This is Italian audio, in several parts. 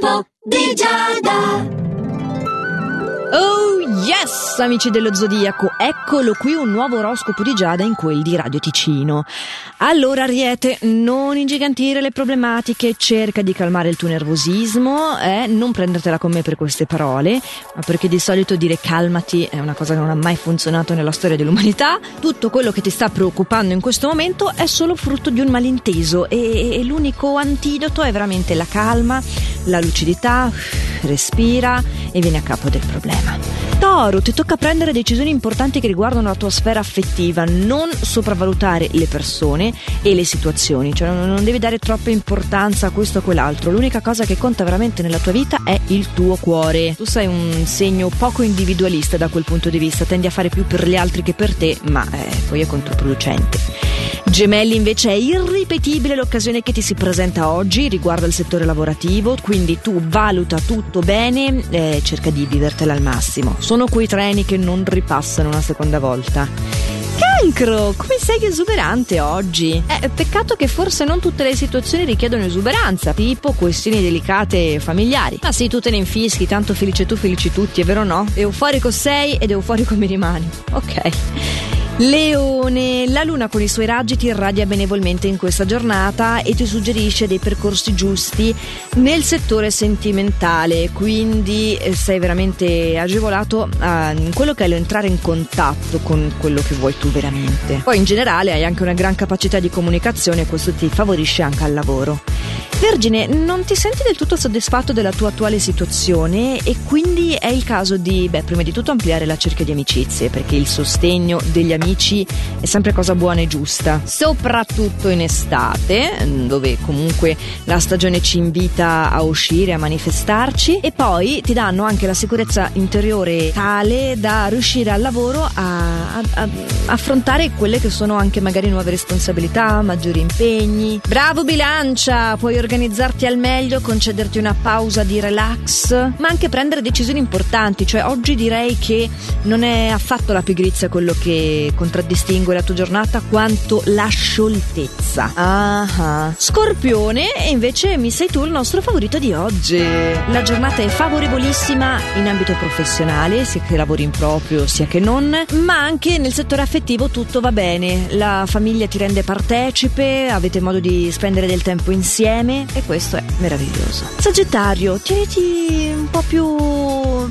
L'oroscopo di Giada. Oh yes, amici dello Zodiaco, eccolo qui un nuovo oroscopo di Giada in quel di Radio Ticino. Allora Ariete, non ingigantire le problematiche, cerca di calmare il tuo nervosismo, eh? non prendertela con me per queste parole, ma perché di solito dire calmati è una cosa che non ha mai funzionato nella storia dell'umanità. Tutto quello che ti sta preoccupando in questo momento è solo frutto di un malinteso e, e l'unico antidoto è veramente la calma, la lucidità, respira e vieni a capo del problema. Toro, ti tocca prendere decisioni importanti che riguardano la tua sfera affettiva, non sopravvalutare le persone e le situazioni, cioè non, devi dare troppa importanza a questo o quell'altro, l'unica cosa che conta veramente nella tua vita è il tuo cuore. Tu sei un segno poco individualista da quel punto di vista, tendi a fare più per gli altri che per te, ma eh, poi è controproducente. Gemelli invece è irripetibile l'occasione che ti si presenta oggi riguardo al settore lavorativo, quindi tu valuta tutto bene e cerca di vivertela al massimo. Sono quei treni che non ripassano una seconda volta. Cancro, come sei esuberante oggi? Eh, peccato che forse non tutte le situazioni richiedono esuberanza, tipo questioni delicate familiari. Ma sì, tu te ne infischi, tanto felice tu, felici tutti, è vero o no? Euforico sei ed euforico mi rimani. Ok. Leone, la luna con i suoi raggi ti irradia benevolmente in questa giornata e ti suggerisce dei percorsi giusti nel settore sentimentale, quindi eh, sei veramente agevolato a quello che è l'entrare in contatto con quello che vuoi tu veramente. Poi in generale hai anche una gran capacità di comunicazione e questo ti favorisce anche al lavoro. Vergine, non ti senti del tutto soddisfatto della tua attuale situazione? E quindi è il caso di, beh, prima di tutto ampliare la cerchia di amicizie, perché il sostegno degli amici è sempre cosa buona e giusta, soprattutto in estate, dove comunque la stagione ci invita a uscire, a manifestarci. E poi ti danno anche la sicurezza interiore tale da riuscire al lavoro a, a, a affrontare quelle che sono anche magari nuove responsabilità, maggiori impegni. Bravo bilancia, puoi organizzarti al meglio, concederti una pausa di relax, ma anche prendere decisioni importanti. Cioè, oggi direi che non è affatto la pigrizia quello che contraddistingue la tua giornata, quanto la scioltezza. Ah, Scorpione, e invece mi sei tu il nostro favorito di oggi. La giornata è favorevolissima in ambito professionale, sia che lavori in proprio sia che non, ma anche nel settore affettivo tutto va bene. La famiglia ti rende partecipe, avete modo di spendere del tempo insieme e questo è meraviglioso. Sagittario, tieniti un po' più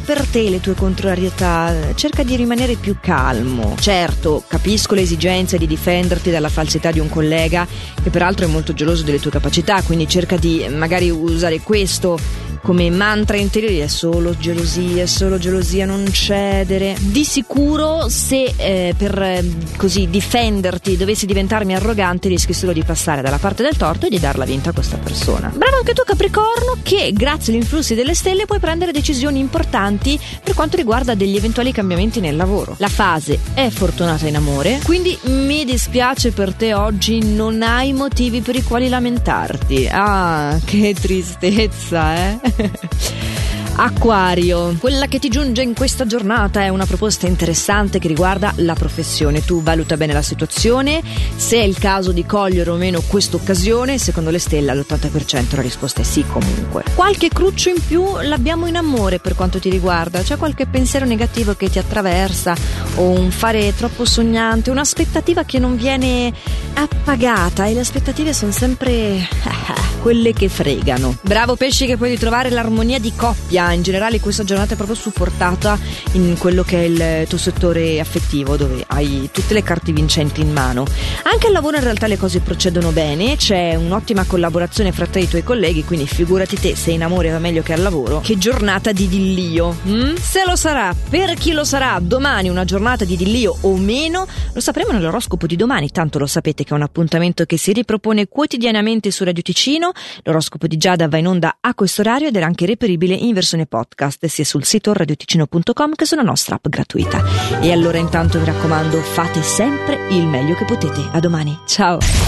per te le tue contrarietà, cerca di rimanere più calmo. Certo, capisco l'esigenza di difenderti dalla falsità di un collega che peraltro è molto geloso delle tue capacità, quindi cerca di magari usare questo come mantra interiore è solo gelosia, è solo gelosia, non cedere. Di sicuro se eh, per così difenderti dovessi diventarmi arrogante rischi solo di passare dalla parte del torto e di darla vinta a questa persona. Bravo anche tu Capricorno che grazie agli influssi delle stelle puoi prendere decisioni importanti per quanto riguarda degli eventuali cambiamenti nel lavoro. La fase è fortunata in amore, quindi mi dispiace per te oggi, non hai motivi per i quali lamentarti. Ah, che tristezza, eh? Acquario, quella che ti giunge in questa giornata è una proposta interessante che riguarda la professione. Tu valuta bene la situazione, se è il caso di cogliere o meno questa occasione, secondo le stelle all'80% la risposta è sì comunque. Qualche cruccio in più l'abbiamo in amore per quanto ti riguarda, c'è qualche pensiero negativo che ti attraversa? O un fare troppo sognante, un'aspettativa che non viene appagata? E le aspettative sono sempre quelle che fregano. Bravo pesci che puoi ritrovare l'armonia di coppia, in generale questa giornata è proprio supportata in quello che è il tuo settore affettivo dove hai tutte le carte vincenti in mano. Anche al lavoro in realtà le cose procedono bene, c'è un'ottima collaborazione fra te e i tuoi colleghi, quindi figurati te se in amore va meglio che al lavoro. Che giornata di dillio. Mm? Se lo sarà, per chi lo sarà domani una giornata di dillio o meno, lo sapremo nell'oroscopo di domani, tanto lo sapete che è un appuntamento che si ripropone quotidianamente su Radio Ticino. L'oroscopo di Giada va in onda a questo orario ed era anche reperibile in versione podcast sia sul sito radioticino.com che sulla nostra app gratuita. E allora intanto mi raccomando, fate sempre il meglio che potete. A domani. Ciao!